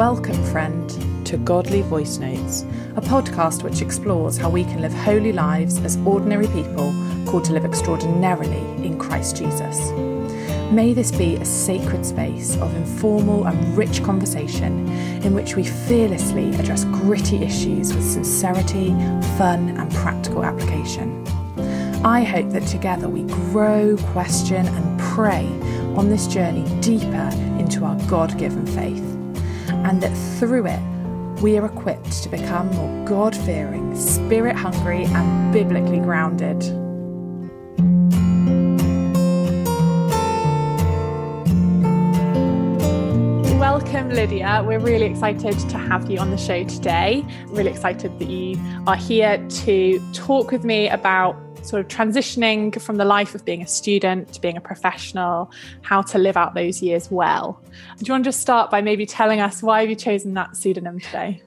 Welcome, friend, to Godly Voice Notes, a podcast which explores how we can live holy lives as ordinary people called to live extraordinarily in Christ Jesus. May this be a sacred space of informal and rich conversation in which we fearlessly address gritty issues with sincerity, fun, and practical application. I hope that together we grow, question, and pray on this journey deeper into our God given faith, and that through it, we are equipped to become more God fearing, spirit hungry, and biblically grounded. Welcome, Lydia. We're really excited to have you on the show today. Really excited that you are here to talk with me about sort of transitioning from the life of being a student to being a professional, how to live out those years well. Do you want to just start by maybe telling us why have you chosen that pseudonym today?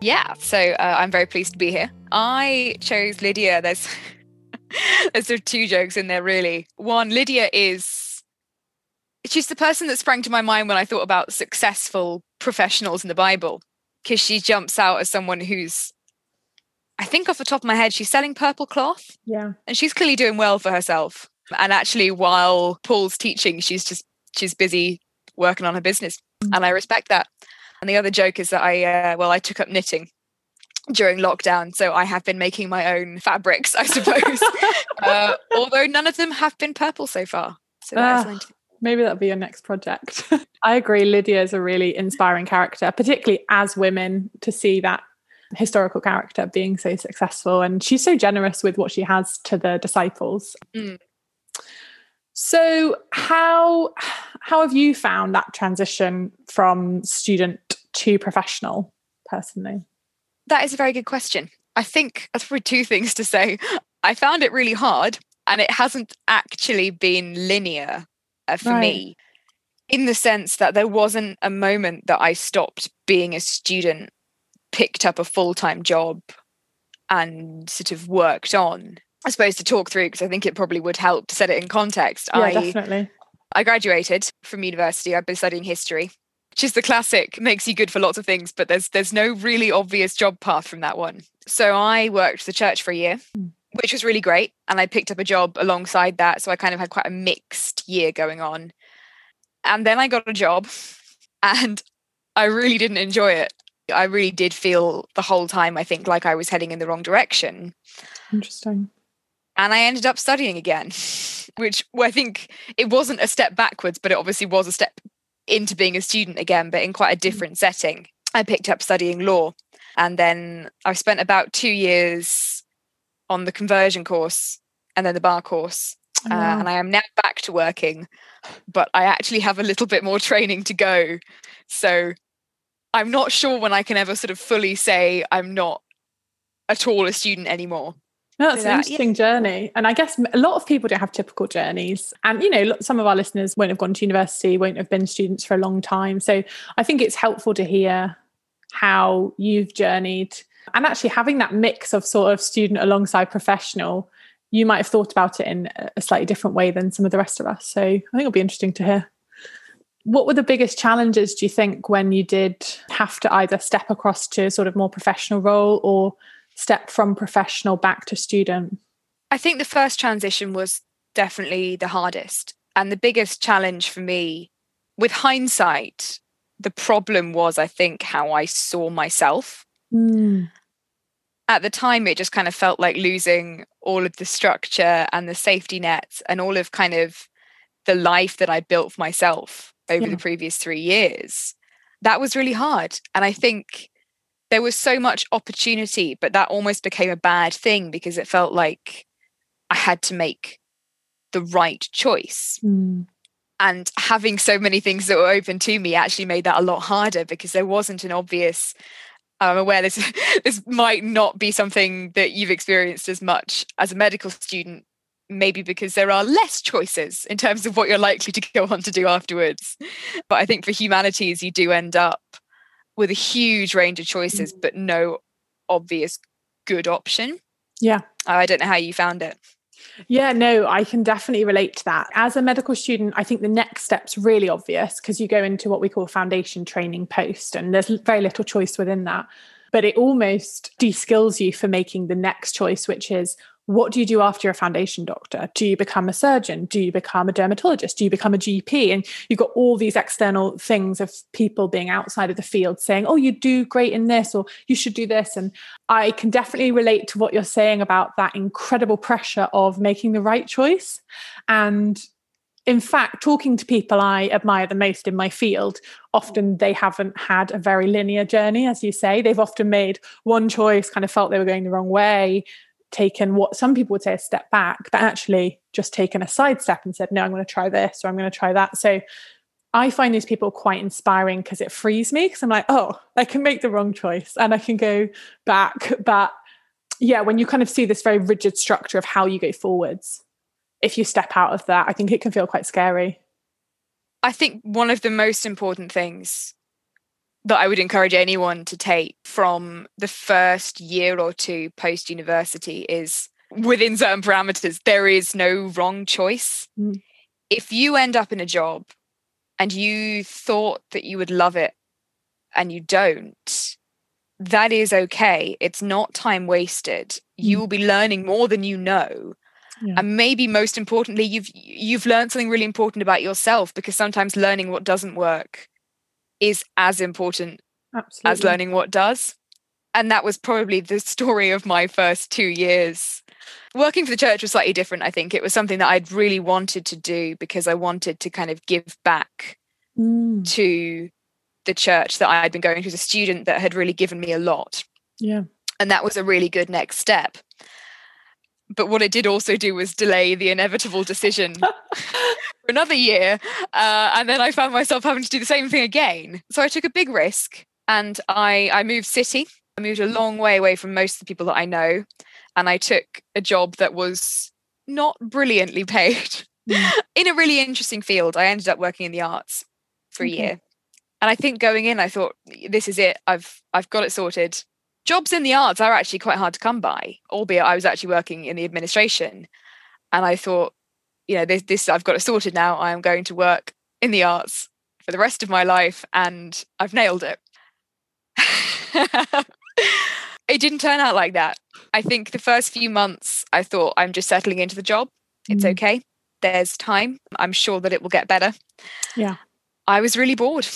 Yeah, so uh, I'm very pleased to be here. I chose Lydia. There's there's sort of two jokes in there, really. One, Lydia is she's the person that sprang to my mind when I thought about successful professionals in the Bible, because she jumps out as someone who's I think off the top of my head, she's selling purple cloth. Yeah. And she's clearly doing well for herself. And actually, while Paul's teaching, she's just she's busy working on her business. Mm-hmm. And I respect that. And the other joke is that I uh, well, I took up knitting during lockdown. So I have been making my own fabrics, I suppose. uh, although none of them have been purple so far. So that's uh, maybe that'll be your next project. I agree. Lydia is a really inspiring character, particularly as women, to see that historical character being so successful and she's so generous with what she has to the disciples. Mm. so how how have you found that transition from student to professional personally? That is a very good question. I think that's probably two things to say. I found it really hard and it hasn't actually been linear uh, for right. me in the sense that there wasn't a moment that i stopped being a student picked up a full time job and sort of worked on. I suppose to talk through because I think it probably would help to set it in context. Yeah, I, definitely. I graduated from university. I've been studying history, which is the classic makes you good for lots of things, but there's there's no really obvious job path from that one. So I worked the church for a year, mm. which was really great, and I picked up a job alongside that. So I kind of had quite a mixed year going on. And then I got a job, and I really didn't enjoy it. I really did feel the whole time, I think, like I was heading in the wrong direction. Interesting. And I ended up studying again, which well, I think it wasn't a step backwards, but it obviously was a step into being a student again, but in quite a mm. different setting. I picked up studying law. And then I spent about two years on the conversion course and then the bar course. Oh, wow. uh, and I am now back to working, but I actually have a little bit more training to go. So I'm not sure when I can ever sort of fully say I'm not at all a student anymore. No, that's so an interesting yeah. journey. And I guess a lot of people don't have typical journeys. And, you know, some of our listeners won't have gone to university, won't have been students for a long time. So I think it's helpful to hear how you've journeyed and actually having that mix of sort of student alongside professional. You might have thought about it in a slightly different way than some of the rest of us. So I think it'll be interesting to hear. What were the biggest challenges, do you think, when you did have to either step across to sort of more professional role or step from professional back to student? I think the first transition was definitely the hardest. And the biggest challenge for me, with hindsight, the problem was, I think, how I saw myself. Mm. At the time, it just kind of felt like losing all of the structure and the safety nets and all of kind of the life that I built for myself over yeah. the previous three years. That was really hard. And I think there was so much opportunity, but that almost became a bad thing because it felt like I had to make the right choice. Mm. And having so many things that were open to me actually made that a lot harder because there wasn't an obvious. I'm aware this this might not be something that you've experienced as much as a medical student, maybe because there are less choices in terms of what you're likely to go on to do afterwards. But I think for humanities, you do end up with a huge range of choices, but no obvious good option. Yeah. I don't know how you found it. Yeah, no, I can definitely relate to that. As a medical student, I think the next step's really obvious because you go into what we call foundation training post, and there's very little choice within that. But it almost de skills you for making the next choice, which is what do you do after you're a foundation doctor? Do you become a surgeon? Do you become a dermatologist? Do you become a GP? And you've got all these external things of people being outside of the field saying, oh, you do great in this, or you should do this. And I can definitely relate to what you're saying about that incredible pressure of making the right choice. And in fact, talking to people I admire the most in my field, often they haven't had a very linear journey, as you say. They've often made one choice, kind of felt they were going the wrong way, taken what some people would say a step back, but actually just taken a side step and said, no, I'm going to try this or I'm going to try that. So I find these people quite inspiring because it frees me because I'm like, oh, I can make the wrong choice and I can go back. But yeah, when you kind of see this very rigid structure of how you go forwards, if you step out of that, I think it can feel quite scary. I think one of the most important things that I would encourage anyone to take from the first year or two post university is within certain parameters, there is no wrong choice. Mm. If you end up in a job and you thought that you would love it and you don't, that is okay. It's not time wasted. Mm. You will be learning more than you know. Yeah. And maybe most importantly, you've you've learned something really important about yourself because sometimes learning what doesn't work is as important Absolutely. as learning what does. And that was probably the story of my first two years. Working for the church was slightly different, I think. It was something that I'd really wanted to do because I wanted to kind of give back mm. to the church that I had been going to as a student that had really given me a lot. Yeah. And that was a really good next step. But what it did also do was delay the inevitable decision for another year. Uh, and then I found myself having to do the same thing again. So I took a big risk and I, I moved city. I moved a long way away from most of the people that I know. And I took a job that was not brilliantly paid mm. in a really interesting field. I ended up working in the arts for a okay. year. And I think going in, I thought, this is it. I've I've got it sorted. Jobs in the arts are actually quite hard to come by, albeit I was actually working in the administration. And I thought, you know, this, this I've got it sorted now. I am going to work in the arts for the rest of my life, and I've nailed it. it didn't turn out like that. I think the first few months, I thought I'm just settling into the job. It's mm. okay. There's time. I'm sure that it will get better. Yeah. I was really bored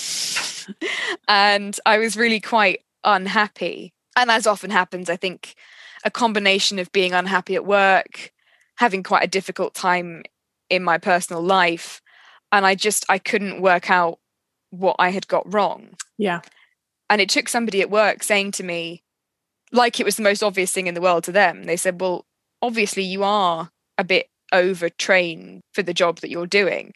and I was really quite unhappy. And as often happens, I think a combination of being unhappy at work, having quite a difficult time in my personal life and i just i couldn't work out what i had got wrong. Yeah. And it took somebody at work saying to me like it was the most obvious thing in the world to them they said well obviously you are a bit overtrained for the job that you're doing.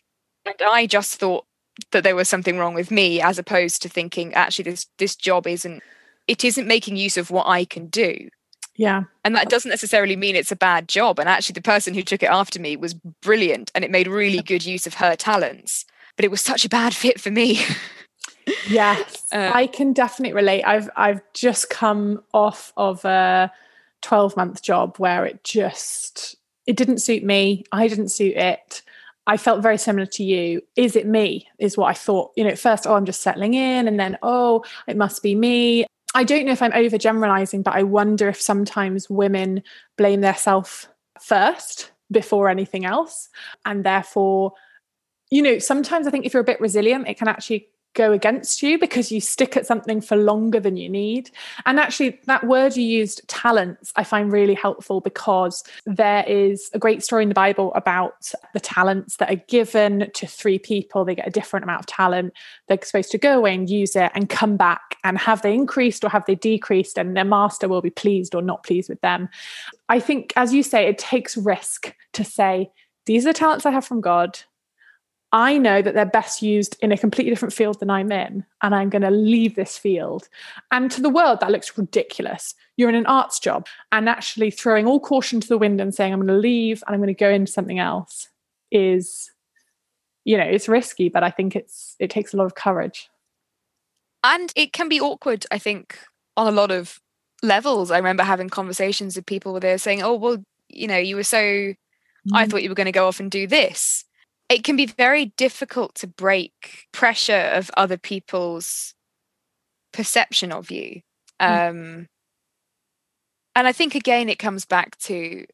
And i just thought that there was something wrong with me as opposed to thinking actually this this job isn't it isn't making use of what i can do yeah. And that doesn't necessarily mean it's a bad job. And actually, the person who took it after me was brilliant and it made really good use of her talents. But it was such a bad fit for me. yes. Uh, I can definitely relate. I've I've just come off of a 12 month job where it just it didn't suit me. I didn't suit it. I felt very similar to you. Is it me? Is what I thought. You know, at first, oh, I'm just settling in, and then, oh, it must be me. I don't know if I'm overgeneralizing, but I wonder if sometimes women blame themselves first before anything else. And therefore, you know, sometimes I think if you're a bit resilient, it can actually go against you because you stick at something for longer than you need. And actually, that word you used, talents, I find really helpful because there is a great story in the Bible about the talents that are given to three people. They get a different amount of talent. They're supposed to go away and use it and come back. And have they increased or have they decreased? And their master will be pleased or not pleased with them. I think, as you say, it takes risk to say, these are the talents I have from God. I know that they're best used in a completely different field than I'm in, and I'm going to leave this field. And to the world, that looks ridiculous. You're in an arts job, and actually throwing all caution to the wind and saying, I'm going to leave and I'm going to go into something else is, you know, it's risky, but I think it's it takes a lot of courage. And it can be awkward, I think, on a lot of levels. I remember having conversations with people where they're saying, Oh, well, you know, you were so I mm-hmm. thought you were going to go off and do this. It can be very difficult to break pressure of other people's perception of you. Mm. Um, and I think again, it comes back to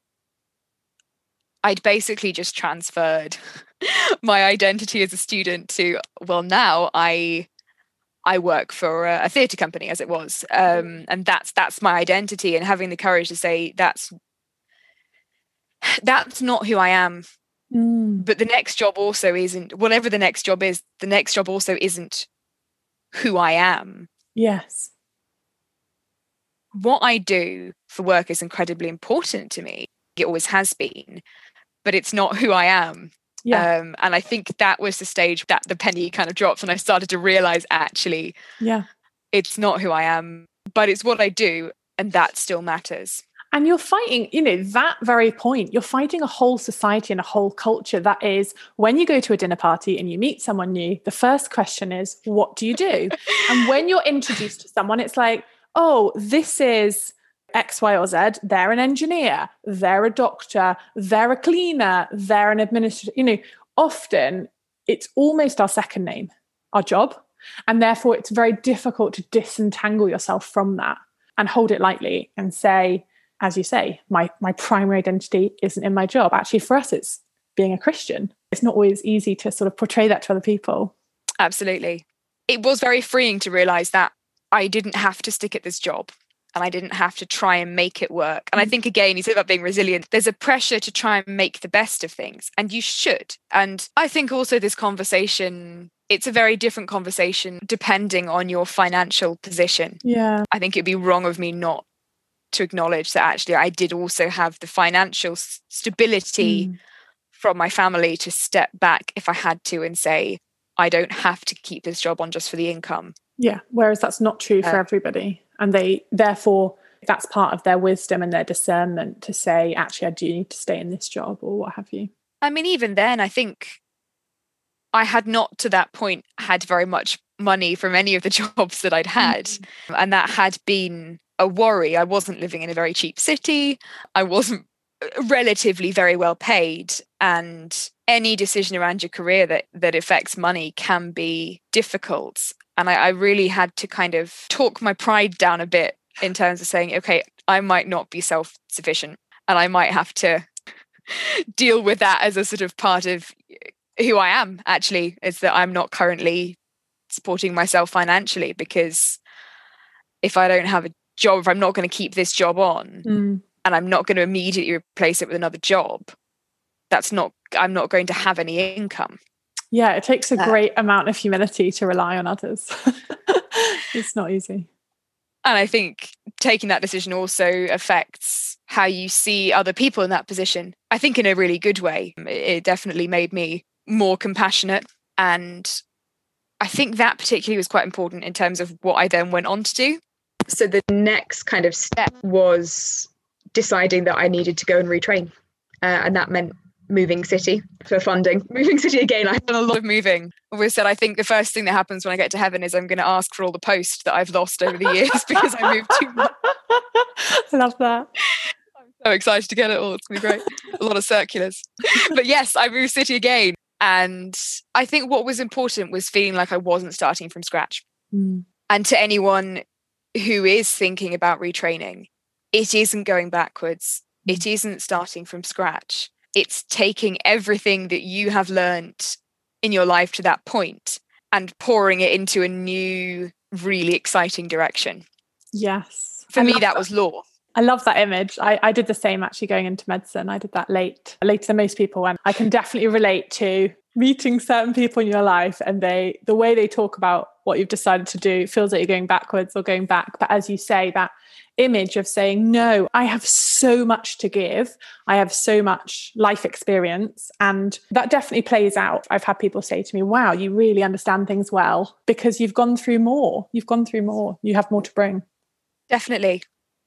I'd basically just transferred my identity as a student to well now I I work for a, a theatre company as it was um, and that's that's my identity and having the courage to say that's that's not who I am Mm. but the next job also isn't whatever the next job is the next job also isn't who I am Yes. what I do for work is incredibly important to me it always has been but it's not who I am Yeah. Um, and I think that was the stage that the penny kind of dropped, and I started to realize actually yeah. it's not who I am, but it's what I do, and that still matters. And you're fighting, you know, that very point, you're fighting a whole society and a whole culture that is when you go to a dinner party and you meet someone new, the first question is, what do you do? and when you're introduced to someone, it's like, oh, this is X, Y, or Z. They're an engineer, they're a doctor, they're a cleaner, they're an administrator. You know, often it's almost our second name, our job. And therefore, it's very difficult to disentangle yourself from that and hold it lightly and say, as you say, my my primary identity isn't in my job. Actually, for us, it's being a Christian. It's not always easy to sort of portray that to other people. Absolutely. It was very freeing to realize that I didn't have to stick at this job and I didn't have to try and make it work. And I mm. think, again, you said about being resilient, there's a pressure to try and make the best of things, and you should. And I think also this conversation, it's a very different conversation depending on your financial position. Yeah. I think it'd be wrong of me not to acknowledge that actually I did also have the financial stability Mm. from my family to step back if I had to and say, I don't have to keep this job on just for the income. Yeah. Whereas that's not true for Uh, everybody. And they therefore that's part of their wisdom and their discernment to say, actually, I do need to stay in this job or what have you. I mean, even then, I think I had not to that point had very much money from any of the jobs that I'd had. Mm-hmm. And that had been a worry. I wasn't living in a very cheap city. I wasn't uh, relatively very well paid. And any decision around your career that, that affects money can be difficult. And I, I really had to kind of talk my pride down a bit in terms of saying, okay, I might not be self sufficient and I might have to deal with that as a sort of part of who I am actually is that I'm not currently supporting myself financially because if I don't have a job, if I'm not going to keep this job on Mm. and I'm not going to immediately replace it with another job, that's not, I'm not going to have any income. Yeah, it takes a Uh, great amount of humility to rely on others. it's not easy. And I think taking that decision also affects how you see other people in that position. I think in a really good way. It- It definitely made me more compassionate. And I think that particularly was quite important in terms of what I then went on to do. So the next kind of step was deciding that I needed to go and retrain. Uh, and that meant moving city for funding. Moving city again, I I've done a lot of moving. I always said I think the first thing that happens when I get to heaven is I'm going to ask for all the post that I've lost over the years because I moved too much. I love that. I'm so excited to get it all. It's gonna be great. a lot of circulars. But yes, I moved city again. And I think what was important was feeling like I wasn't starting from scratch. Mm. And to anyone who is thinking about retraining, it isn't going backwards. Mm. It isn't starting from scratch. It's taking everything that you have learnt in your life to that point and pouring it into a new, really exciting direction. Yes. For I me, love that was law. I love that image. I, I did the same actually going into medicine. I did that late, later than most people. And I can definitely relate to meeting certain people in your life and they the way they talk about what you've decided to do feels like you're going backwards or going back. But as you say, that image of saying, No, I have so much to give. I have so much life experience. And that definitely plays out. I've had people say to me, Wow, you really understand things well because you've gone through more. You've gone through more. You have more to bring. Definitely.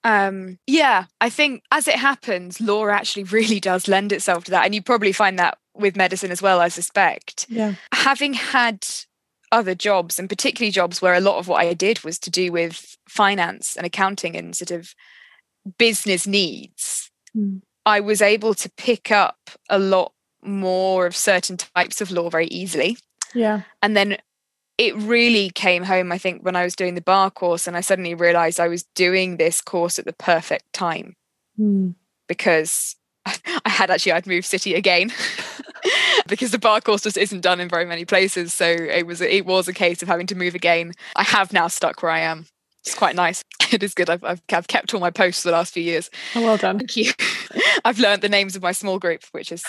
Um, yeah, I think as it happens, law actually really does lend itself to that. And you probably find that with medicine as well, I suspect. Yeah. Having had other jobs, and particularly jobs where a lot of what I did was to do with finance and accounting and sort of business needs, Mm. I was able to pick up a lot more of certain types of law very easily. Yeah. And then it really came home, I think, when I was doing the bar course and I suddenly realized I was doing this course at the perfect time Mm. because I had actually I'd moved city again because the bar course just isn't done in very many places. So it was it was a case of having to move again. I have now stuck where I am. It's quite nice. It is good. I've, I've, I've kept all my posts the last few years. Oh, well done. Thank you. I've learned the names of my small group, which is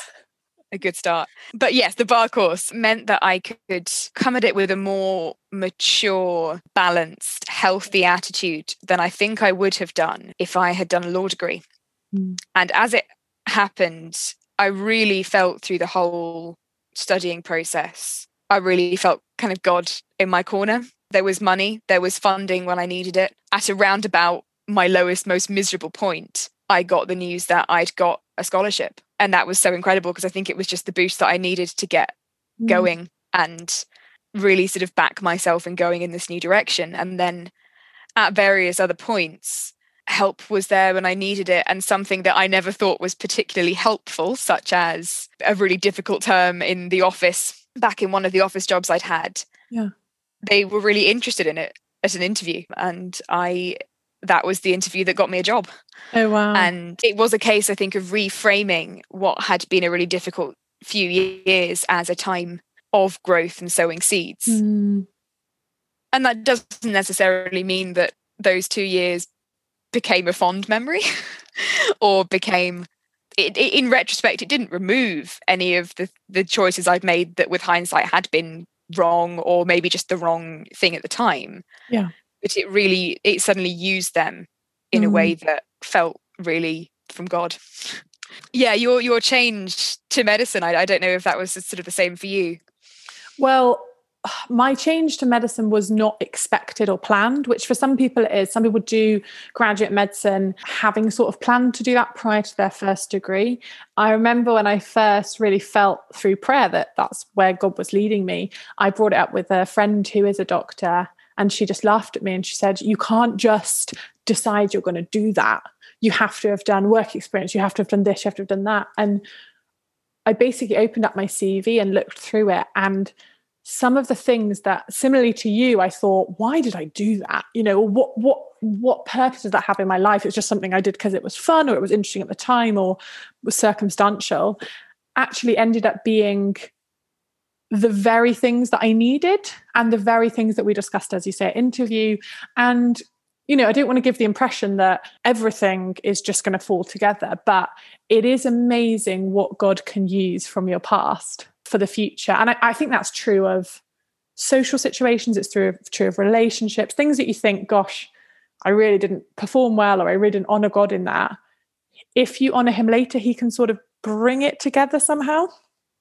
a good start. But yes, the bar course meant that I could come at it with a more mature, balanced, healthy attitude than I think I would have done if I had done a law degree. Mm. And as it happened, I really felt through the whole studying process, I really felt kind of God in my corner. There was money, there was funding when I needed it. At around about my lowest, most miserable point, I got the news that I'd got a scholarship. And that was so incredible because I think it was just the boost that I needed to get Mm. going and really sort of back myself and going in this new direction. And then at various other points, help was there when I needed it, and something that I never thought was particularly helpful, such as a really difficult term in the office back in one of the office jobs I'd had. Yeah. They were really interested in it at an interview, and I that was the interview that got me a job. Oh, wow. And it was a case, I think, of reframing what had been a really difficult few years as a time of growth and sowing seeds. Mm. And that doesn't necessarily mean that those two years became a fond memory or became. It, it- in retrospect, it didn't remove any of the, the choices I'd made that, with hindsight, had been wrong or maybe just the wrong thing at the time. Yeah. But it really, it suddenly used them in a way mm. that felt really from God. Yeah, your your change to medicine. I, I don't know if that was sort of the same for you. Well, my change to medicine was not expected or planned, which for some people it is. Some people do graduate medicine having sort of planned to do that prior to their first degree. I remember when I first really felt through prayer that that's where God was leading me. I brought it up with a friend who is a doctor, and she just laughed at me and she said, You can't just decide you're going to do that. You have to have done work experience, you have to have done this, you have to have done that. And I basically opened up my CV and looked through it and some of the things that similarly to you i thought why did i do that? You know what what what purpose does that have in my life? It was just something i did because it was fun or it was interesting at the time or was circumstantial actually ended up being the very things that i needed and the very things that we discussed as you say interview. And you know i don't want to give the impression that everything is just going to fall together but it is amazing what god can use from your past for the future. And I, I think that's true of social situations, it's true of, true of relationships, things that you think, gosh, I really didn't perform well or I really didn't honor God in that. If you honor him later, he can sort of bring it together somehow.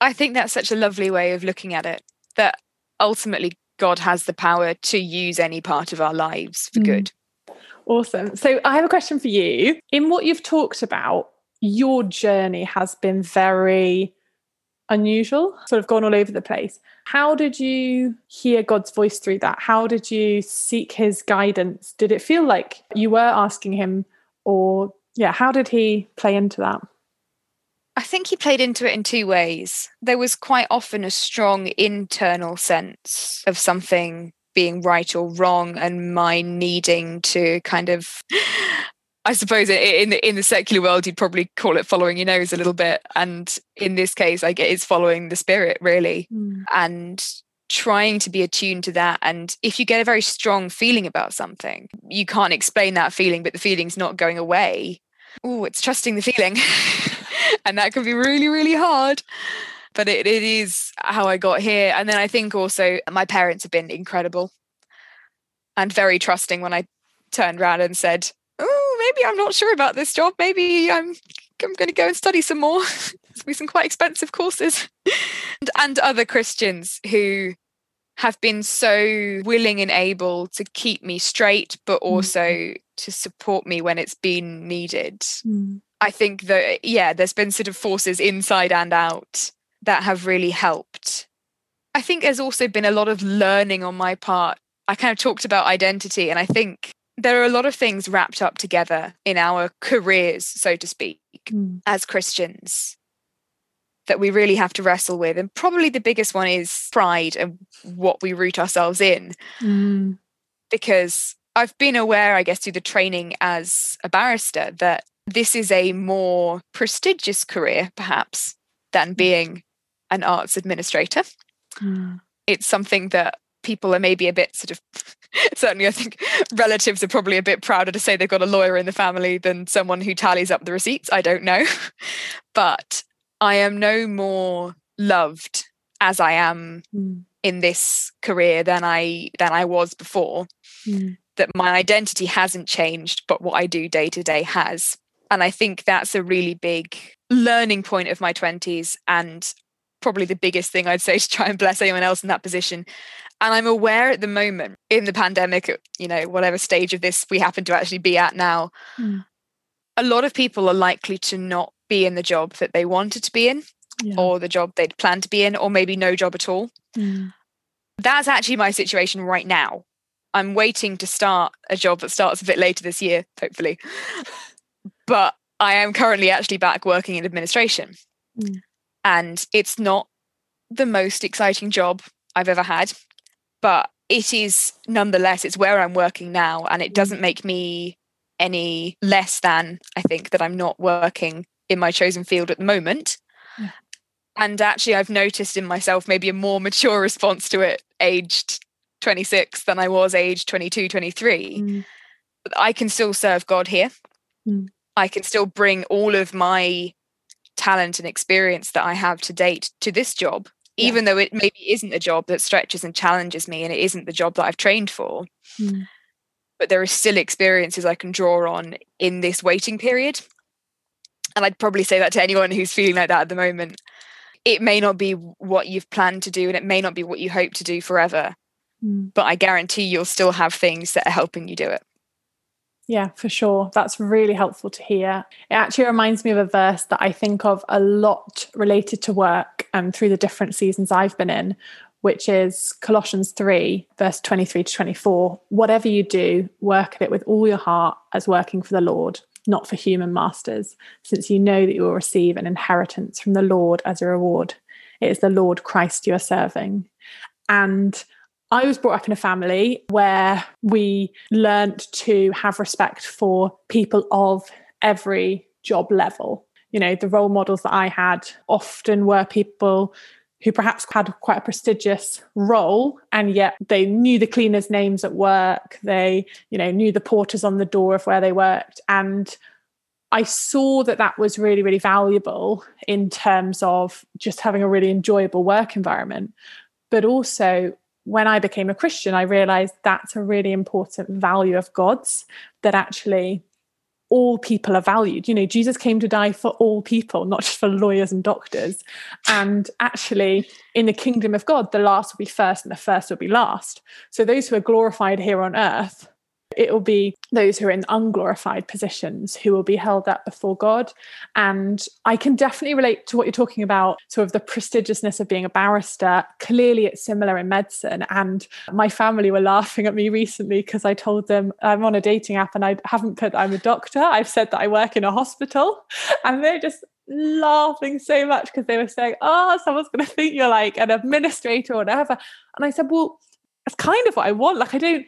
I think that's such a lovely way of looking at it. That ultimately God has the power to use any part of our lives for Mm. good. Awesome. So I have a question for you. In what you've talked about, your journey has been very unusual, sort of gone all over the place. How did you hear God's voice through that? How did you seek his guidance? Did it feel like you were asking him, or yeah, how did he play into that? I think he played into it in two ways. There was quite often a strong internal sense of something being right or wrong and my needing to kind of I suppose in the in the secular world you'd probably call it following your nose a little bit. And in this case I get it's following the spirit really. Hmm. And trying to be attuned to that. And if you get a very strong feeling about something you can't explain that feeling but the feeling's not going away. Oh it's trusting the feeling. And that can be really really hard. But it, it is how i got here. And then i think also my parents have been incredible and very trusting when i turned around and said maybe i'm not sure about this job. Maybe i'm i'm going to go and study some more. There's be some quite expensive courses. And, and other christians who have been so willing and able to keep me straight but mm. also to support me when it's been needed. Mm. I think that yeah, there's been sort of forces inside and out that have really helped. I think there's also been a lot of learning on my part. I kind of talked about identity, and I think there are a lot of things wrapped up together in our careers, so to speak, Mm. as Christians that we really have to wrestle with. And probably the biggest one is pride and what we root ourselves in. Mm. Because I've been aware, I guess, through the training as a barrister, that this is a more prestigious career, perhaps, than being an arts administrator. Mm. It's something that people are maybe a bit sort of certainly I think relatives are probably a bit prouder to say they've got a lawyer in the family than someone who tallies up the receipts. I don't know. but I am no more loved as I am Mm. in this career than I than I was before. Mm. That my identity hasn't changed, but what I do day to day has. And I think that's a really big learning point of my 20s and probably the biggest thing I'd say to try and bless anyone else in that position. And I'm aware at the moment in the pandemic, you know, whatever stage of this we happen to actually be at now, Mm. a lot of people are likely to not be in the job that they wanted to be in Yeah. or the job they'd planned to be in, or maybe no job at all. Mm. That's actually my situation right now. I'm waiting to start a job that starts a bit later this year, hopefully. But I am currently actually back working in administration. Mm. And it's not the most exciting job I've ever had, but it is nonetheless, it's where I'm working now. And it Mm. doesn't make me any less than, I think, that I'm not working in my chosen field at the moment. Yeah. And actually, I've noticed in myself maybe a more mature response to it aged 26 than I was aged 22, 23. Mm. But I can still serve God here. Mm. I can still bring all of my talent and experience that I have to date to this job, Yeah. even though it maybe isn't a job that stretches and challenges me and it isn't the job that I've trained for. Mm. But there are still experiences I can draw on in this waiting period. And I'd probably say that to anyone who's feeling like that at the moment. It may not be what you've planned to do and it may not be what you hope to do forever, Mm. but I guarantee you'll still have things that are helping you do it. Yeah, for sure. That's really helpful to hear. It actually reminds me of a verse that I think of a lot related to work and through the different seasons I've been in, which is Colossians 3, verse 23 to 24. Whatever you do, work at it with all your heart as working for the Lord, not for human masters, since you know that you will receive an inheritance from the Lord as a reward. It is the Lord Christ you are serving. And I was brought up in a family where we learnt to have respect for people of every job level. You know, the role models that I had often were people who perhaps had quite a prestigious role and yet they knew the cleaners' names at work. They, you know, knew the porters on the door of where they worked. And I saw that that was really, really valuable in terms of just having a really enjoyable work environment. But also, when I became a Christian, I realized that's a really important value of God's that actually all people are valued. You know, Jesus came to die for all people, not just for lawyers and doctors. And actually, in the kingdom of God, the last will be first and the first will be last. So those who are glorified here on earth, it will be those who are in unglorified positions who will be held up before God. And I can definitely relate to what you're talking about, sort of the prestigiousness of being a barrister. Clearly, it's similar in medicine. And my family were laughing at me recently because I told them I'm on a dating app and I haven't put I'm a doctor. I've said that I work in a hospital. And they're just laughing so much because they were saying, Oh, someone's going to think you're like an administrator or whatever. And I said, Well, that's kind of what I want. Like, I don't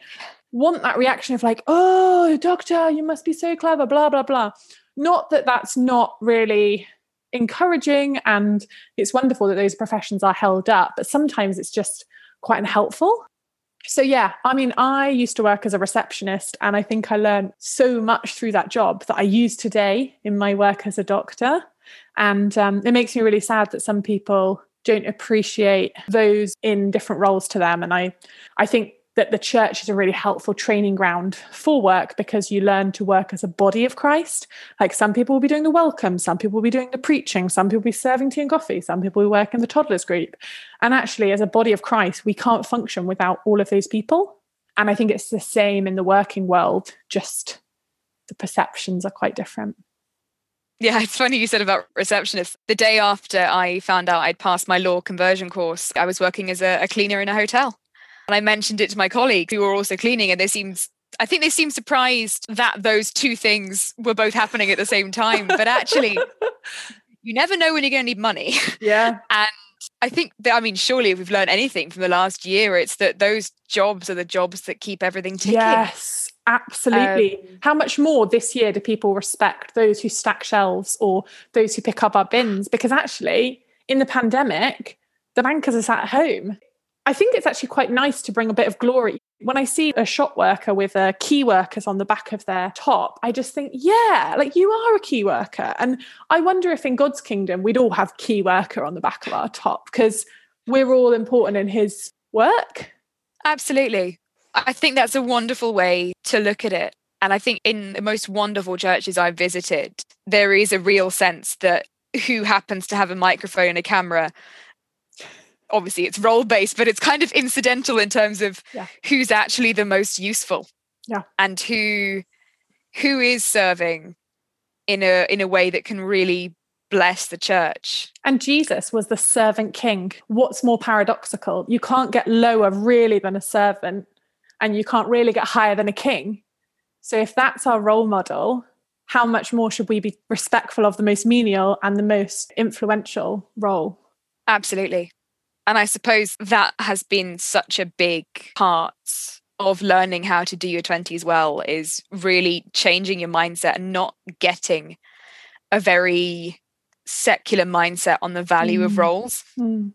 want that reaction of like, oh, doctor, you must be so clever, blah, blah, blah. Not that that's not really encouraging and it's wonderful that those professions are held up, but sometimes it's just quite unhelpful. So, yeah, I mean, I used to work as a receptionist, and I think I learned so much through that job that I use today in my work as a doctor. And um, it makes me really sad that some people don't appreciate those in different roles to them. And I, I think that the church is a really helpful training ground for work because you learn to work as a body of Christ. Like some people will be doing the welcome, some people will be doing the preaching, some people will be serving tea and coffee, some people will work in the toddlers group. And actually, as a body of Christ, we can't function without all of those people. And I think it's the same in the working world, just the perceptions are quite different. Yeah, it's funny you said about receptionists. The day after I found out I'd passed my law conversion course, I was working as a, a cleaner in a hotel. And I mentioned it to my colleagues who were also cleaning, and they seemed I think they seemed surprised that those two things were both happening at the same time. But actually, you never know when you're going to need money. Yeah. and I think that, I mean, surely if we've learned anything from the last year, it's that those jobs are the jobs that keep everything ticking. Yes, absolutely. Um, How much more this year do people respect those who stack shelves or those who pick up our bins? Because actually, in the pandemic, the bankers are sat at home. I think it's actually quite nice to bring a bit of glory. When I see a shop worker with a key workers on the back of their top, I just think, yeah, like you are a key worker. And I wonder if in God's kingdom we'd all have key worker on the back of our top because we're all important in his work. Absolutely. I think that's a wonderful way to look at it. And I think in the most wonderful churches I've visited, there is a real sense that who happens to have a microphone and a camera obviously it's role based but it's kind of incidental in terms of yeah. who's actually the most useful. Yeah. And who who is serving in a in a way that can really bless the church. And jesus was the servant king. What's more paradoxical? You can't get lower really than a servant and you can't really get higher than a king. So if that's our role model how much more should we be respectful of the most menial and the most influential role? Absolutely and I suppose that has been such a big part of learning how to do your 20s well is really changing your mindset and not getting a very secular mindset on the value mm. of roles. Mm.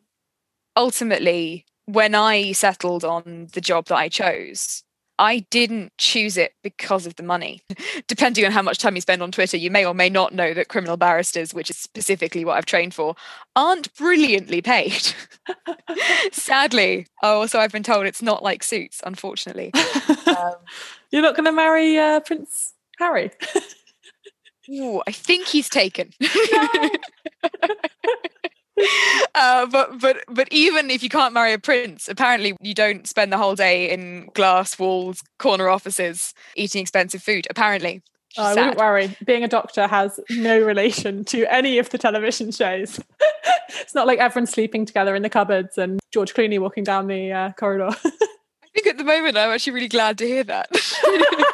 Ultimately, when I settled on the job that I chose, I didn't choose it because of the money. Depending on how much time you spend on Twitter, you may or may not know that criminal barristers, which is specifically what I've trained for, aren't brilliantly paid. Sadly. Oh, also, I've been told it's not like suits, unfortunately. Um, You're not going to marry uh, Prince Harry? Ooh, I think he's taken. No. Uh, but but but even if you can't marry a prince, apparently you don't spend the whole day in glass walls, corner offices, eating expensive food. Apparently. Oh, I wouldn't worry. Being a doctor has no relation to any of the television shows. it's not like everyone's sleeping together in the cupboards and George Clooney walking down the uh, corridor. I think at the moment I'm actually really glad to hear that.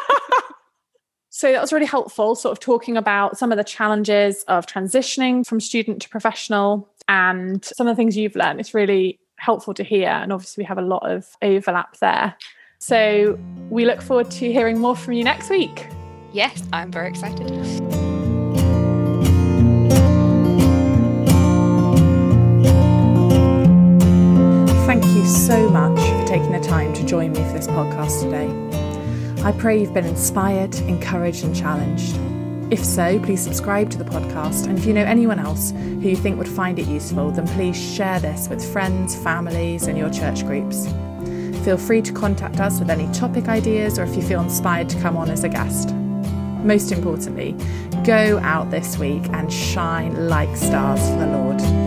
So that was really helpful, sort of talking about some of the challenges of transitioning from student to professional and some of the things you've learned. It's really helpful to hear. And obviously, we have a lot of overlap there. So we look forward to hearing more from you next week. Yes, I'm very excited. Thank you so much for taking the time to join me for this podcast today. I pray you've been inspired, encouraged, and challenged. If so, please subscribe to the podcast. And if you know anyone else who you think would find it useful, then please share this with friends, families, and your church groups. Feel free to contact us with any topic ideas or if you feel inspired to come on as a guest. Most importantly, go out this week and shine like stars for the Lord.